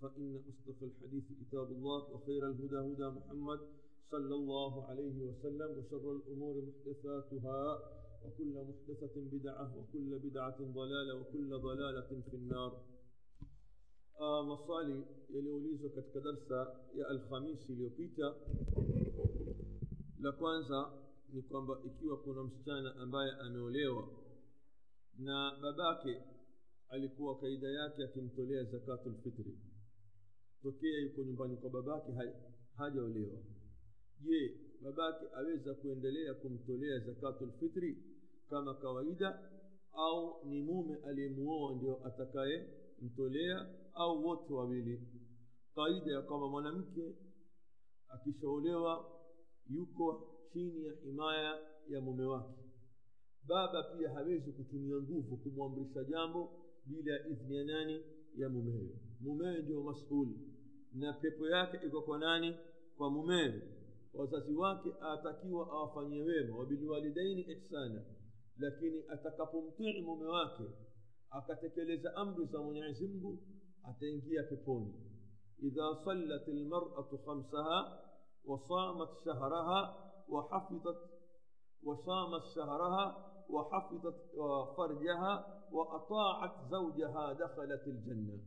فإن أصدق الحديث كتاب الله وخير الهدى هدى محمد صلى الله عليه وسلم وشر الأمور محدثاتها وكل محدثة بدعة وكل بدعة ضلالة وكل ضلالة في النار. آه مصالي يلي أوليزو كتك درسة يا الخميس اليوبيتا. لكوانزا نكوانبا إكيوا كنا مستانا أمبايا أميوليوا نا باباكي alikuwa kaida yake akimtolea zakatu lfitri tokea yuko nyumbani kwa babake hajaolewa. Je babake aweza kuendelea kumtolea zakatul fitri kama kawaida au ni mume aliyemuoa ndio atakayemtolea, au wote wawili? Kaida ya kwamba mwanamke akishaolewa yuko chini ya himaya ya mume wake. Baba pia hawezi kutumia nguvu kumwamrisha jambo bila ya idhni ya nani ya mumewe mumewe ndio masuli na pepo yake iko kwa nani kwa mumewe wazazi wake atakiwa awafanyie wema wabiliwalidaini ihsana lakini atakapomtii mume wake akatekeleza amri za mwenyezi mungu ataingia peponi idha sallat lmaratu khamsaha وصامت شهرها وحفظت وصامت شهرها وحفظت فرجها وأطاعت زوجها دخلت الجنة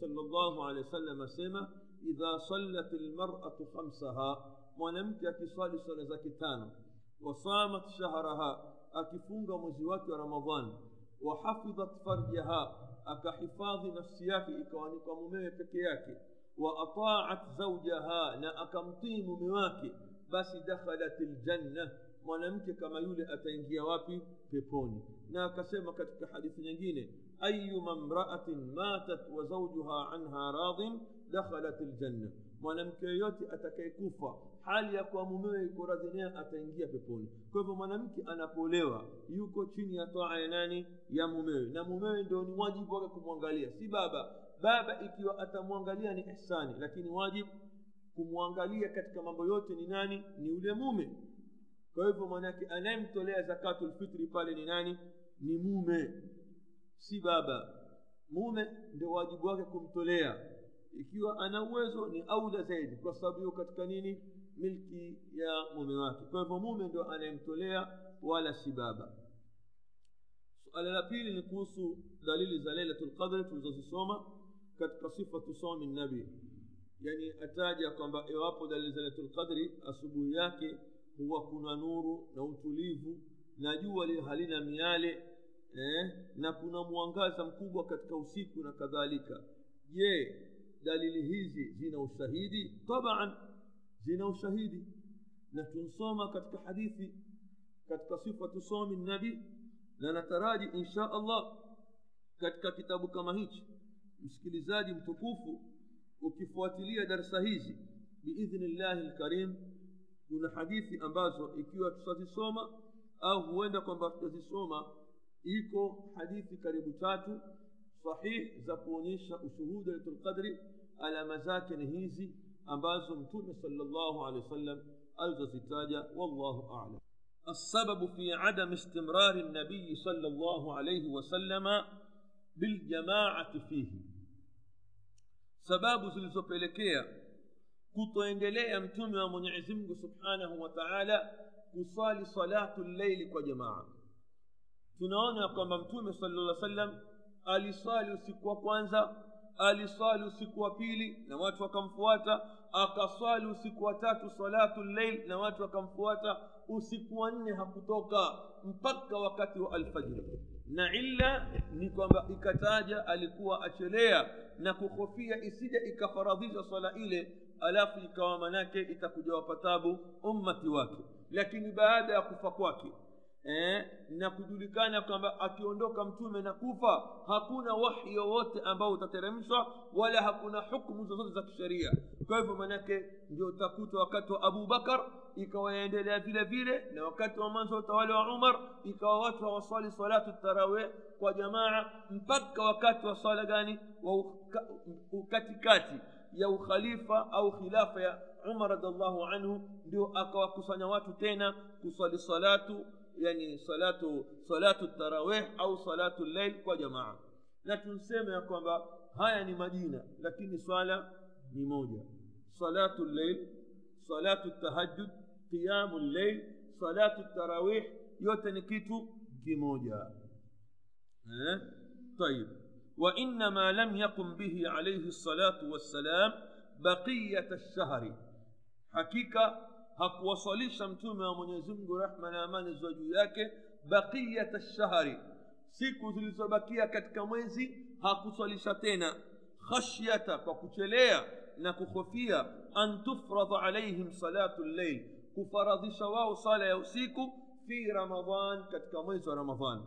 صلى الله عليه وسلم سمى إذا صلت المرأة خمسها mwanamke akiswali swala zake tano wasamat shahraha akifunga mwezi wake wa ramadhani wahafidhat farjaha akahifadhi nafsi yake ikawa ni kwa mumewe peke yake waataat zaujaha na akamtii mume wake basi dakhalat ljanna mwanamke kama yule ataingia wapi peponi na akasema katika hadithi nyingine mraatin matat wa zaujuha anha radin dakhalat ljanna mwanamke yoyote atakayekufa hali ya kuwa mumewe yuko radhi naye ataingia peponi kwa hivyo mwanamke anapolewa yuko chini ya toa ya nani ya mumewe na mumewe ndio ni wajibu wake kumwangalia si baba baba ikiwa atamwangalia ni ihsani lakini wajibu kumwangalia katika mambo yote ni nani ni yule mume kwa hivyo mwanake anayemtolea zakatul fitri pale ni nani ni mume si baba. Mume ndio wajibu wake kumtolea. Ikiwa ana uwezo ni aula zaidi. Kwa sababu hiyo katika nini? Milki ya mume wake. Kwa hivyo mume ndio anayemtolea wala si baba. Suala la pili ni kuhusu dalili za lailatu lqadri tulizozisoma katika sifatu somi nabi. Yani ataja kwamba iwapo dalili za lailatu lqadri asubuhi yake huwa kuna nuru na utulivu na jua halina miale eh, na kuna mwangaza mkubwa katika usiku na kadhalika. Je dalili hizi zina ushahidi? Taban zina ushahidi. Na tunsoma katika hadithi katika sifatu somi nabi na nataraji insha allah katika kitabu kama hichi msikilizaji mtukufu ukifuatilia darsa hizi biidhni llahi lkarim kuna hadithi ambazo ikiwa tutazisoma au huenda kwamba tutazisoma iko hadithi karibu tatu sahih za kuonyesha ushuhuda lailatulqadri alama zake ni hizi ambazo mtume salllahu alehi wasallam alizozitaja wallahu alam السبب في عدم استمرار النبي صلى الله عليه وسلم بالجماعة فيه sababu zilizopelekea kutoendelea mtume wa mwenyezi mungu subhanahu wa taala kuswali salatu llaili kwa jamaa tunaona kwamba mtume sala llah sallam alisali usiku wa kwanza aliswali usiku wa pili na watu wakamfuata. Akaswali usiku wa tatu salatu lleil na watu wakamfuata. Usiku wa nne hakutoka mpaka wakati wa alfajiri. Na illa ni kwamba ikataja alikuwa achelea na kuhofia isija ikafaradhisha swala ile alafu ikawa manake itakuja wapatabu ummati wake. Lakini baada ya kufa kwake eh, na kujulikana kwamba akiondoka mtume na kufa hakuna wahi yowote ambao utateremshwa wala hakuna hukmu zozote za kisheria kwa hivyo manake ndio utakuta wakati wa abu bakar ikawa yaendelea vile vile na wakati wa mwanzo wa utawala wa umar ikawa watu hawaswali salatu tarawih kwa jamaa mpaka wakati wa swala gani wa katikati ya ukhalifa au khilafa ya umar radiallahu anhu ndio akawakusanya watu tena kuswali salatu yani salatu salatu tarawih au salatu llail kwa jamaa na tuseme ya kwamba haya ni majina lakini swala ni moja salatu llail salatu tahajjud qiyamu llail salatu tarawih yote ni kitu kimoja eh? طيب وإنما لم به عليه الصلاة والسلام بقية الشهر حقيقة hakuwaswalisha mtume wa mwenyezi mungu rehma na amani za juu yake baqiyata lshahri siku zilizobakia katika mwezi hakuswalisha tena khashyata kwa kuchelea na kuhofia an tufradha alaihim salatu llail kufaradhisha wao sala ya usiku fi ramadan katika mwezi wa ramadhan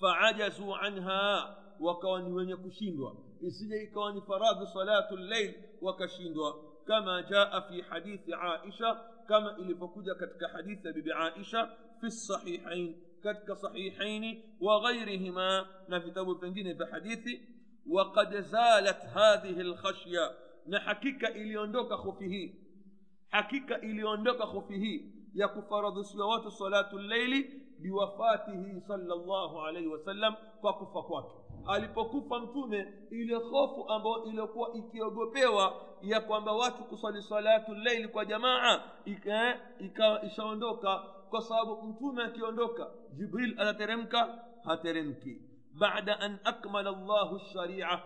faajazu anha wakawa ni wenye kushindwa isije ikawa ni faradhi salatu llail wakashindwa kama jaa fi hadithi aisha كما إلي كتك حديث بيبي عائشة في الصحيحين. كتك صحيحين وغيرهما. ما في تابو فنجيني في حديثي وقد زالت هذه الخشية. نحكيك إلي أندوك خفيه. حكيك إلي أندوك يا يكفر ذسيوات صلاة الليل بوفاته صلى الله عليه وسلم. وكفى كواكب alipokufa mtume ile hofu ambayo iliyokuwa ikiogopewa ya kwamba watu kuswali salatu llaili kwa jamaa ikawa ika, ishaondoka kwa sababu mtume akiondoka jibril anateremka hateremki baada an akmala llahu sharia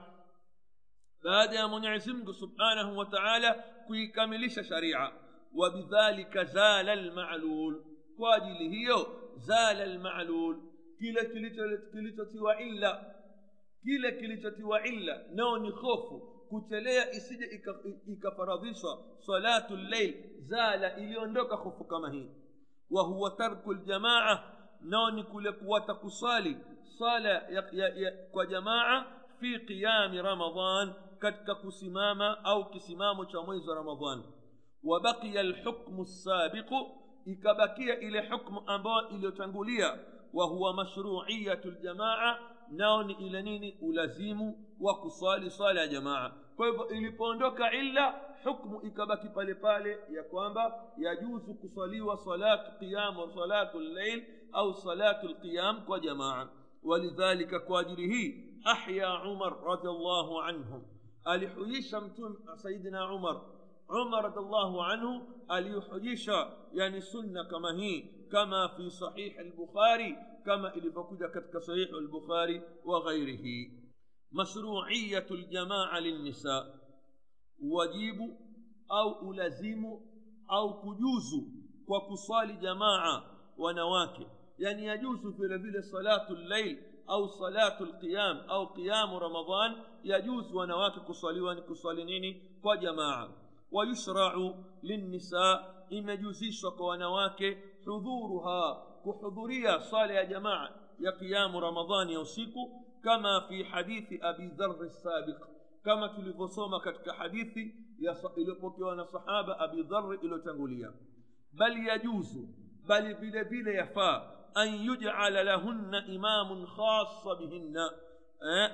baada ya mwenyezi mungu subhanahu wa taala kuikamilisha sharia wabidhalika zala lmalul kwa ajili hiyo zala lmalul kile kilichotiwa illa kile kilichotiwa illa nao ni hofu kuchelea isije ikafaradhishwa salatu llail zala iliondoka hofu kama hii wa huwa tarku ljamaa nao ni kule kuwata kusali sala ya, ya, ya, kwa jamaa fi qiyami ramadan katika kusimama au kisimamo cha mwezi wa ramadhan wabaqiya lhukmu lsabiqu ikabakia ile hukmu ambayo iliyotangulia wa huwa mashruiyatu ljamaa nao ni ile nini ulazimu wa kuswali swala ya jamaa kwa hivyo ilipoondoka illa hukmu ikabaki pale pale ya kwamba yajuzu kuswaliwa salatu qiyam wa salatu llail au salatu lqiyam kwa jamaa ولذلك كواجره أحيا عمر رضي الله عنه alihuyisha mtume sayidina umar umar radiallahu anhu aliyuhuyisha yani sunna kama hii kama fi sahihi lbukhari kama ilivyokuja katika sahihu lbukhari wa ghairihi mashruiyatu ljamaa lilnisa wajibu au ulazimu au kujuzu kwa kuswali jamaa wanawake yani yajuzu vile vile salatu llail au salatu lqiyam au qiyamu ramadan yajuzu wanawake kuswaliwa ni kuswali nini kwa jamaa wayushrau linnisa imejuzishwa kwa wanawake hudhuruha kuhudhuria sala ya jamaa ya qiyamu ramadhani ya usiku kama fi hadithi abi dhari sabiq kama tulivyosoma katika hadithi iliyopokewa na sahaba abi dhari iliyotangulia bal yajuzu bali vile vile yafaa أن يجعل لهن إمام خاص بهن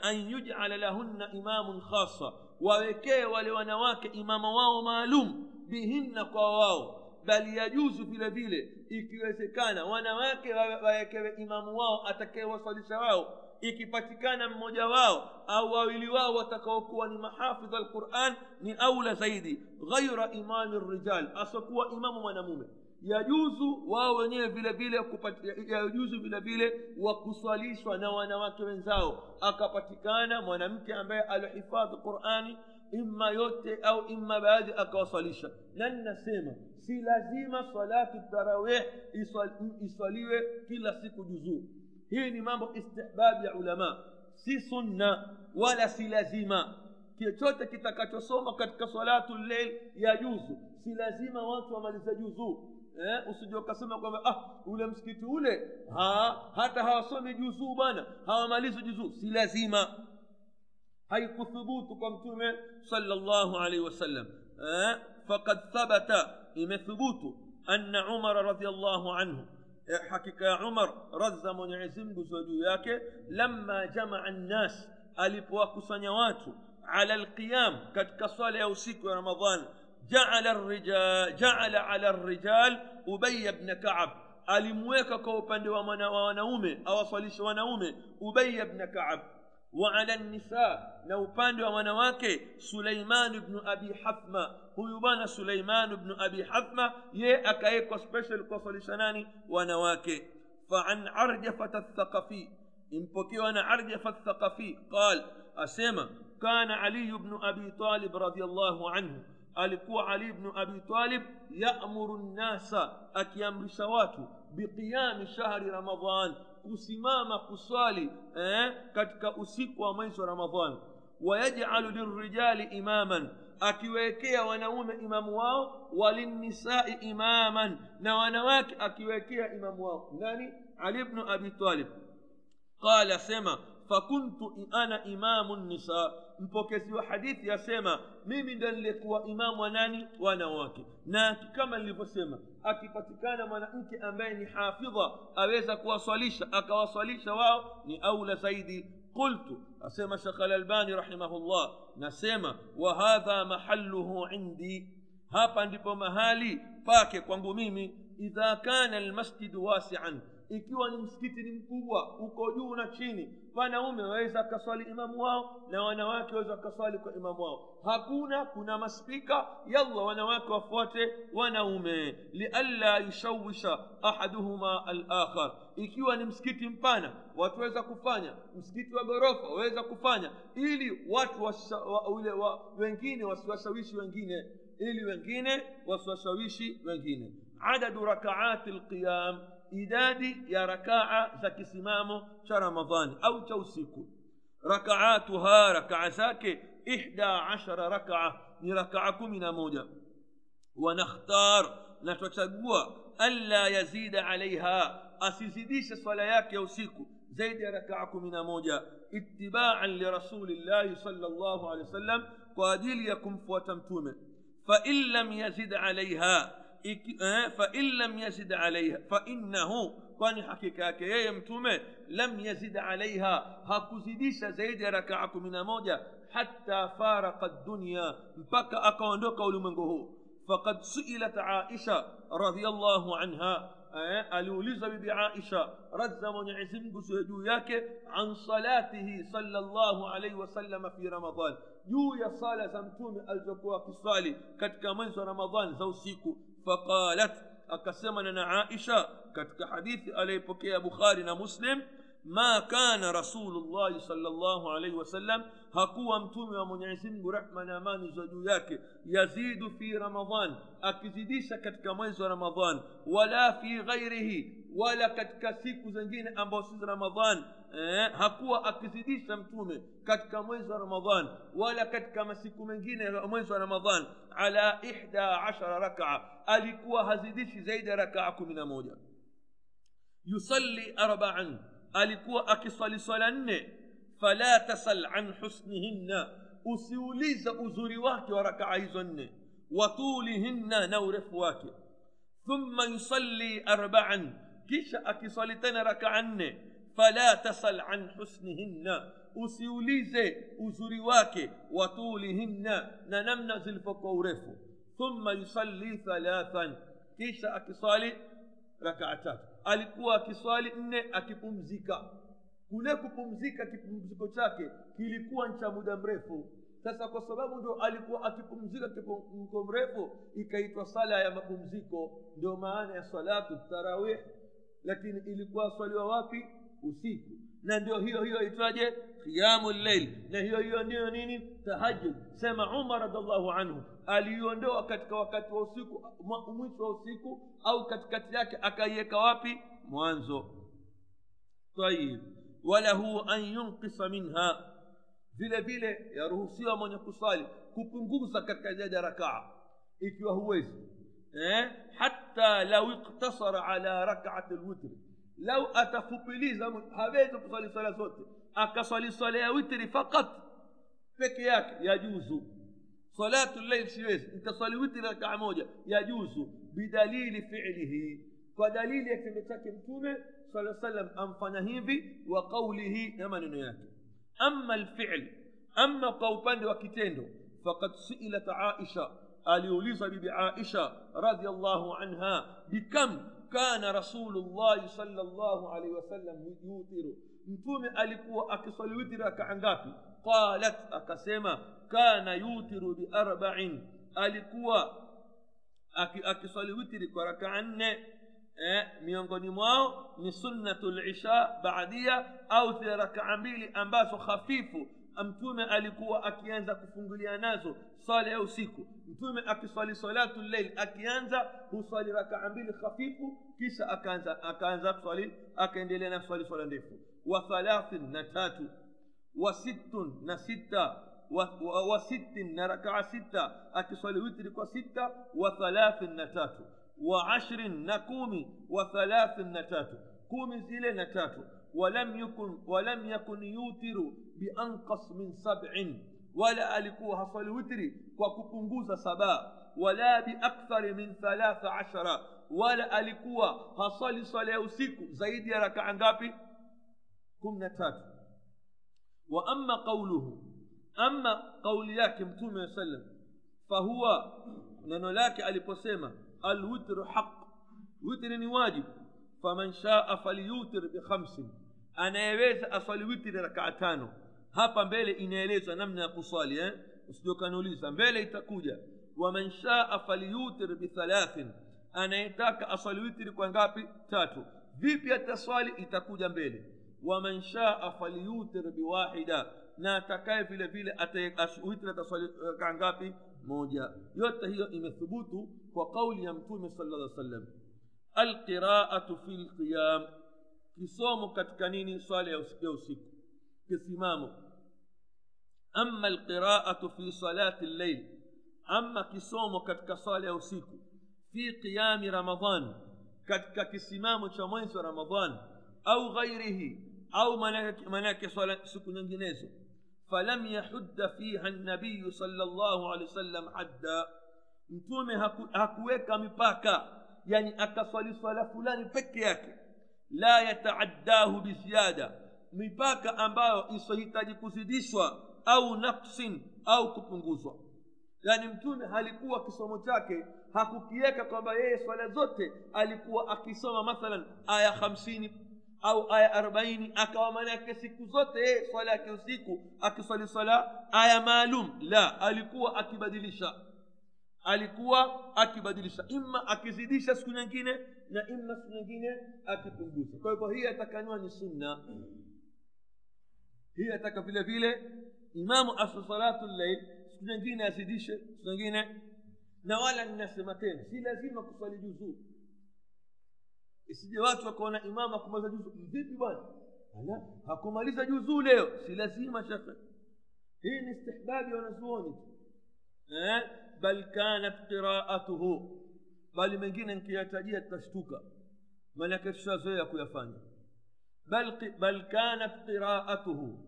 أن يجعل لهن إمام خاص ووكي ولونواك إمام واو معلوم بهن قواو bali yajuzu vile vile ikiwezekana wanawake wawekewe imamu wao atakayewaswalisha wao ikipatikana mmoja wao au wawili wao watakaokuwa ni mahafidha alquran ni aula zaidi ghaira imami rijal asokuwa imamu mwanamume. Yajuzu wao wenyewe vile vile yajuzu vile vile wa na wanawake wenzao akapatikana mwanamke ambaye alihifadhi qurani imma yote au imma baadhi akawaswalisha na ninasema si lazima salatu tarawih iswal- iswaliwe kila siku juzuu hii ni mambo istihbabi ya ulama si sunna wala si lazima chochote kitakachosoma katika salatu lleil ya juzu si lazima watu wamalize juzuu eh, usije ukasema kwamba ah ule msikiti ule ha, hata hawasomi juzuu bwana hawamalizi juzuu si lazima haikuthubutu kwa mtume sallallahu alaihi wasallam eh, faqad thabata imethubutu anna umara radiallahu anhu eh, hakika ya umar radza mwenyezi mungu ziwe juu yake lamma jamaa nnas alipowakusanya watu ala lqiyam katika swala ya usiku ya ramadhan jaala الرجال جعل على الرجال ubaya bna kaab alimweka kwa upande wa wanaume awaswalishe wanaume ubaya bna kaab وعلى النساء. لو باندو ونواكي سليمان بن أبي حفمة هو يبان سليمان بن أبي حفمة يأك أيك سبيشل قصلي شناني ونواكي فعن عرجفة الثقفي إمبوكي وأنا عرجفة الثقفي قال أسيما كان علي بن أبي طالب رضي الله عنه ألقوا علي بن أبي طالب يأمر الناس أكيام بقيام شهر رمضان kusimama kuswali eh, katika usiku wa mwezi wa ramadhan wayajalu lirijali imaman akiwekea wanaume imamu wao walinisai imaman na wanawake akiwekea imamu wao. Nani? Ali bnu abi talib. Qala sema fakuntu ana imamu nisa mpokezi wa hadithi asema mimi ndo nilikuwa imamu wa nani wanawake na kama nilivyosema akipatikana mwanamke ambaye ni hafidha aweza kuwaswalisha akawaswalisha wao ni aula zaidi qultu asema shekh alalbani rahimahullah nasema wa hadha mahalluhu indi hapa ndipo mahali pake kwangu mimi idha kana almasjidu wasian ikiwa ni msikiti ni mkubwa uko juu na chini wanaume waweza akaswali imamu wao na wanawake waweza wakaswali kwa imamu wao hakuna kuna maspika yalla wanawake wafuate wanaume lialla yushawisha ahaduhuma alakhar ikiwa ni msikiti mpana watu waweza kufanya msikiti wa ghorofa waweza kufanya ili watu washa, wa, ule, wa, wengine wasiwashawishi wengine ili wengine wasiwashawishi wengine adadu rakaati lqiyam idadi ya rakaa za kisimamo cha ramadhani au cha usiku rakaatuha rakaa zake ihda ashara rakaa ni rakaa kumi na moja wanakhtar na twachagua anla yazida alaiha asizidishe swala yake ya usiku zaidi ya rakaa kumi na moja itibaan lirasulillahi sal llahu alehi wasallam kwa ajili ya kumfuata mtume fain lam yazid alaiha آه، فإن لم يزد عليها فإنه كان حقيقة يا متومة لم يزد عليها. هكوزيديس زيد ركعك من موجة حتى فارق الدنيا. بك أكوندو قول من هو فقد سئلت عائشة رضي الله عنها آه، أليوليزا ببي عائشة رد زمن عزم جسدوياك عن صلاته صلى الله عليه وسلم في رمضان. يو يصال زمتوم الجقوة في الصالي كتك منز رمضان زوسيكو فقالت أكسمنا عائشة كتك حديث أليبك يا بخاري ومسلم ما كان رسول الله صلى الله عليه وسلم hakuwa mtume wa mwenyezi mungu rehma na amani za juu yake yazidu fi ramadan akizidisha katika mwezi wa ramadhan wala fi ghairihi wala katika siku zingine ambao si ramadhan eh, hakuwa akizidisha mtume katika mwezi wa ramadhan wala katika masiku mengine ya mwezi wa ramadhan ala ihda ashara rakaa alikuwa hazidishi zaidi ya rakaa kumi na moja yusalli arbaan alikuwa akiswali swala nne fala tasal an husnihinna usiuliza uzuri wake wa rakaa hizo nne watulihinna na urefu wake thumma yusalli arbaan kisha akiswali tena rakaa nne fala tasal an husnihinna usiulize uzuri wake watulihinna na namna zilivyokuwa urefu thumma yusalli thalathan kisha akiswali rakaa tatu alikuwa akiswali nne akipumzika kule kupumzika kipumziko chake kilikuwa ni cha muda mrefu. Sasa kwa sababu ndo alikuwa akipumzika kipumziko mrefu ikaitwa sala ya mapumziko. Ndio maana ya salatu tarawih. Lakini ilikuwa swaliwa wapi? Usiku. Na ndio hiyo hiyo itwaje? Qiyamu llail na hiyo hiyo ndiyo nini? Tahajud sema umar radiallahu anhu aliiondoa katika wakati wa usiku mwisho wa usiku au katikati yake akaiweka wapi? Mwanzo. Tayib walahu an yunqisa minha vile vile yaruhusiwa mwenye kusali kupunguza katika zaidi ya rakaa ikiwa huwezi eh? hata lau iktasara ala rakaati lwitri lau atafupiliza hawezi kusali sala zote akaswali swala ya witri fakat peke yake yajuzu salatu llail siwezi nitaswali witri rakaa moja yajuzu bidalili filihi kwa dalili ya kitendo chake mtume صلى الله عليه وسلم أنفنا هيفي وقوله نما ننياك أما الفعل أما قوبان وكتينه فقد سئلت عائشة ألي أوليزا عائشة رضي الله عنها بكم كان رسول الله صلى الله عليه وسلم يوتر؟ نتومي ألقوا أكسل وتر كعنقاتي قالت أكسيما كان يوتر بأربع ألقوا أكسل وتر كعنقاتي eh, miongoni mwao ni sunnatu lisha baadia au zile rakaa mbili ambazo hafifu mtume alikuwa akianza kufungulia nazo swala ya usiku mtume akiswali salatu llail akianza huswali rakaa mbili hafifu kisha akaanza akaanza kuswali akaendelea na kuswali swala ndefu wa thalathin na tatu wa sittun na sita wa sittin na rakaa sita akiswali witri kwa sita wa thalathin na tatu وعشر نكومي وثلاث نتات كوم زيل نتات ولم يكن ولم يكن يوتر بأنقص من سبع. ولا ألكو حصل وتر وكوكونغوزا سبع. ولا بأكثر من ثلاث عشر. ولا ألكو حصل صلاة وسيك. زيد يا ركع أنقابي كوم نتات وأما قوله أما قول ياكم صلى الله عليه وسلم فهو نانولاكي ألي الوتر حق. وتر يعني واجب. فمن شاء فليوتر بخمس. أنا يبيت أصل وتر ركعتان هابا مبيلي ينالز نمنا قصالي اسلوك نوليز مبيلي تكوجا ومن شاء فليوتر بثلاث. أنا يتاك أصل وتر كوانغابي تاتو. فيبيا تصالي يتكوجا مبيلي ومن شاء فليوتر بواحدة. na atakaye vile vile atawitra taswali kangapi moja yote hiyo imethubutu kwa kauli ya mtume sala llah sallam alqiraatu fi lqiyam kisomo katika nini swala ya usiku kisimamo ama alqiraatu fi salati llail ama kisomo katika swala ya usiku fi qiyami ramadan katika kisimamo cha mwezi wa ramadan au ghairihi au manake siku nyinginezo falam yahudda fiha nabiyu sala llahu alehi wasallam hadda mtume haku, hakuweka mipaka yani akaswali swala fulani peke yake la yataaddahu biziada mipaka ambayo isohitaji kuzidishwa au naksin au kupunguzwa yaani mtume halikuwa kisomo chake hakukiweka kwamba yeye swala zote alikuwa akisoma mathalan aya hamsini au aya arobaini akawa manake siku zote yeye swala yake usiku akiswali swala aya maalum la alikuwa akibadilisha. Alikuwa akibadilisha. Ima akizidisha siku nyingine na ima siku nyingine akipunguza. Kwa hivyo hii atakaniwa ni sunna. Hii ataka vile vile imamu aslu salatu llail siku nyingine azidishe siku nyingine na wala ninasema tena si lazima kuswali juzuu isije watu wakaona imamu akumaliza juzuu vipi bwana ala hakumaliza juzuu leo si lazima shekhe hii ni istihbabi wanazuoni eh? bal kanat qiraatuhu bali mengine nkiyatajia tutashtuka manake tushazoea kuyafanya bal, bal kanat qiraatuhu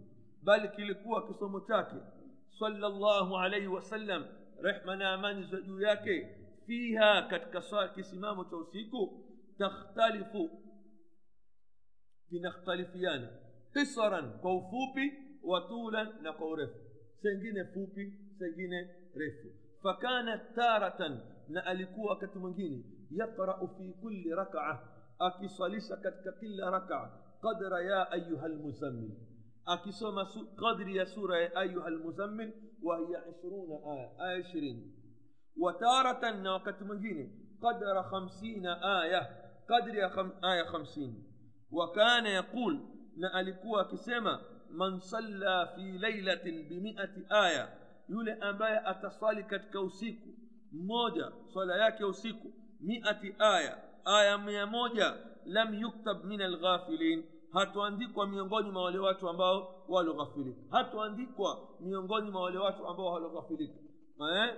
bali kilikuwa kisomo chake sala llahu alaihi wasallam rehma na amani za juu yake fiha katika kisimamo cha usiku takhtalifu kinakhtalifiana qisaran kwa ufupi wa tulan na kwa urefu sengine fupi sengine refu fakanat taratan na alikuwa wakati mwingine yaqrau fi kulli rakaa akisalisha katika kila rakaa qadra ya ayuha lmuzammil akisoma qadri ya sura ya ayuha lmuzammil wahiya ishiruna aya aya ishirini wataratan na wakati mwingine qadra khamsina aya قدر خم... آية خمسين. وكان يقول نألكوا كسما من صلى في ليلة بمئة آية يولي أمبايا أتصالك كوسيكو موجة صلى يا كوسيكو مئة آية آية مئة موجة لم يكتب من الغافلين hatuandikwa miongoni mwa wale watu ambao walioghafirika hatuandikwa miongoni mwa wale watu ambao walioghafirika eh?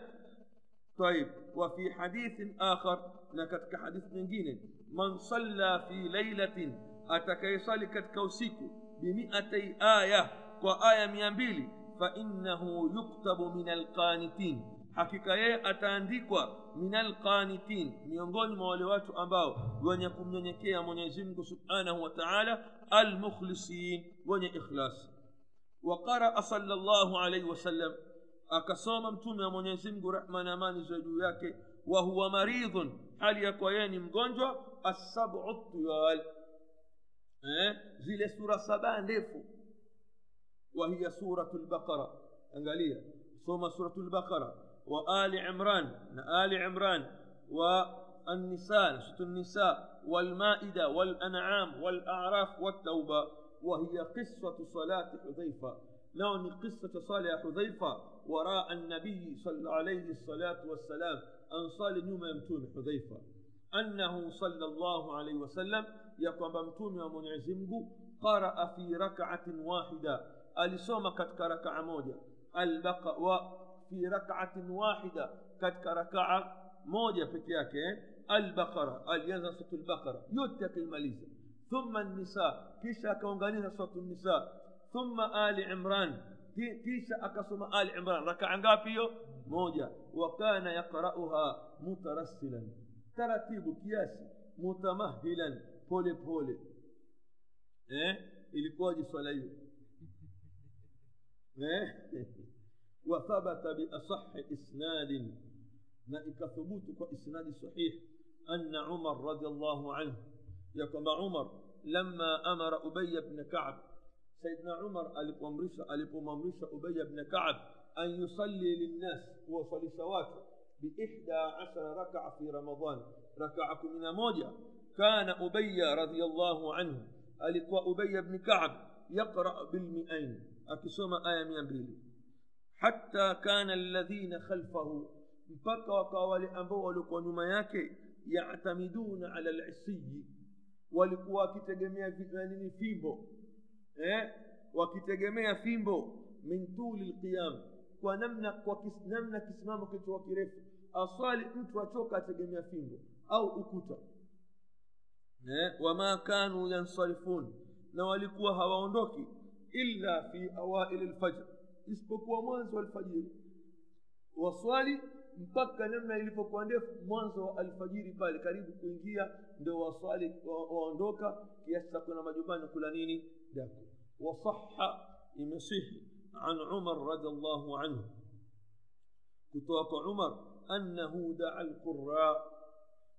طيب وفي حديث آخر نكتك حديث نجين من صلى في ليلة أتكيصلك كوسيك بمئتي آية وآية ميامبيلي فإنه يكتب من القانتين. حقيقة أتاندكوا من القانتين ميونغول مواليوات أمباو ونكم ننكي من يزمك سبحانه وتعالى المخلصين ونإخلاص وقرأ صلى الله عليه وسلم akasoma mtume wa mwenyezi mungu rehma na amani za juu yake wa huwa maridhun hali ya kuwa yeye ni mgonjwa assabu tiyal eh? zile sura saba ndefu wahiya suratu lbaqara angalia soma suratu lbaqara wa ali imran na ali imran wa النساء سورة النساء والمائدة والأنعام والأعراف والتوبة وهي قصة صلاة حذيفة نون قصة صلاة حذيفة وراء النبي صلى الله عليه الصلاة والسلام صلى نوم يمتون حذيفة. أنه صلى الله عليه وسلم يقوم بمتون يمون عزمه قرأ في ركعة واحدة. ألسوم كتك ركعة موجة. البقاء في ركعة واحدة كتك ركعة موجة فتياك إيه؟ البقرة الينزا صوت البقرة يتك المليزة. ثم النساء كيشا كونغانيزا صوت النساء؟ ثم آل عمران كيس أكسم آل عمران ركع عنقابيو موجة وكان يقرأها مترسلا ترتيب كياس متمهلا بولي بولي إيه اللي كواجي صلي إيه وثبت بأصح إسناد ما ثبوت إسناد صحيح أن عمر رضي الله عنه يقوم عمر لما أمر أبي بن كعب سيدنا عمر ألف ممرشة أبي بن كعب أن يصلي للناس وصلي سوات بإحدى عشر ركعة في رمضان ركعة من موجة كان أبي رضي الله عنه ألف أبي بن كعب يقرأ بالمئين akisoma aya mia mbili hata kana alladhina khalfahu mpaka wakawa wale ambao walikuwa nyuma yake yatamiduna ala lisiyi walikuwa wakitegemea nini fimbo eh? wakitegemea fimbo. Min tuli lqiyam kwa namna kwa kis, namna kisimamo kilichokuwa kirefu. Aswali mtu achoka ategemea fimbo au ukuta. Eh? wama kanu yansarifun. Na walikuwa hawaondoki illa fi awaili lfajr isipokuwa mwanzo wa alfajiri. Waswali mpaka namna ilivyokuwa ndefu mwanzo wa alfajiri pale. Karibu kuingia ndio waswali waondoka kiasi cha kuna majumbani kula nini? Dako وصح imesihi an umar radiallahu anhu kutoka kwa umar annahu daa lqura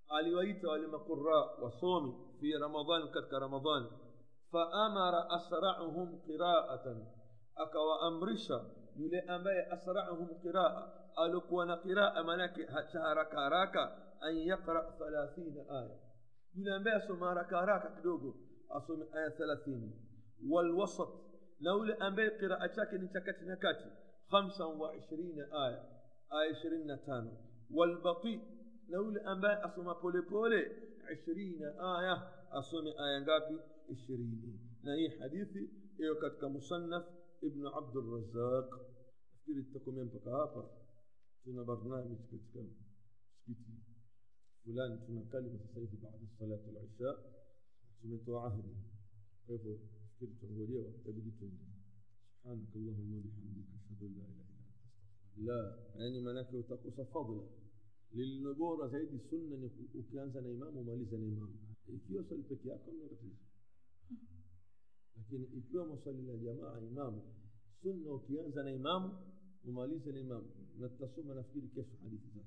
aliwaita wale maqura wasomi fi ramadan katika ramadani faamara asrauhum qiraatan akawaamrisha yule ambaye asrauhum qiraa aliokuwa na qiraa manake cha haraka haraka an yaqra 30 aya yule ambaye asoma haraka haraka kidogo asome aya 30 والوسط. نقول أمير قراءة لكن نتكت نكاتي. خمسة وعشرين آية. آية عشرين تانو والبطيء. نقول أمباء أصوم بولي بولي. عشرين آية. أصوم آية غابي. عشرين. نهي حديثي. إيو كمصنف ابن عبد الرزاق. أفكر التكومين ينبقى هابا تنا برنامج كتك سكيتي. فلان تنا كلمة سيدي بعد صلاة العشاء سميتو عهدي. تفكير تعبودية وتبقي تعبودية سبحانك اللهم وبحمدك أشهد أن لا إله إلا أنت لا يعني مناك وتقص فضلا للنبورة زيد السنة وكان سنة إمام وما لي سنة إمام. إكيو صلي بكي أكم لكن إكيو مصلي للجماعة إمام. سنة وكيان سنة إمام وما لي سنة إمام. نتصم نفكير كيف حديث ذات